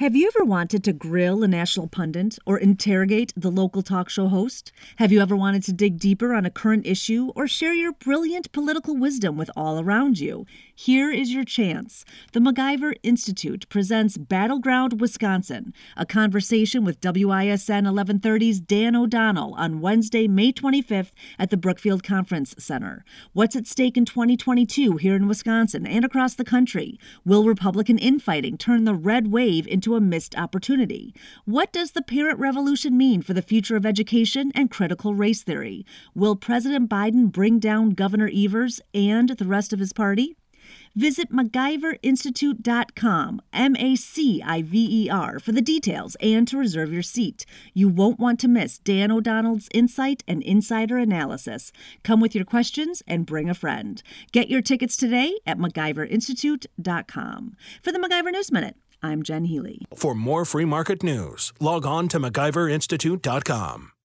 Have you ever wanted to grill a national pundit or interrogate the local talk show host? Have you ever wanted to dig deeper on a current issue or share your brilliant political wisdom with all around you? Here is your chance. The MacIver Institute presents Battleground Wisconsin, a conversation with WISN 1130's Dan O'Donnell on Wednesday, May 25th at the Brookfield Conference Center. What's at stake in 2022 here in Wisconsin and across the country? Will Republican infighting turn the red wave into a missed opportunity? What does the parent revolution mean for the future of education and critical race theory? Will President Biden bring down Governor Evers and the rest of his party? Visit MacIverInstitute.com, M A C I V E R, for the details and to reserve your seat. You won't want to miss Dan O'Donnell's insight and insider analysis. Come with your questions and bring a friend. Get your tickets today at MacIverInstitute.com. For the MacIver News Minute, I'm Jen Healy. For more free market news, log on to MacIverInstitute.com.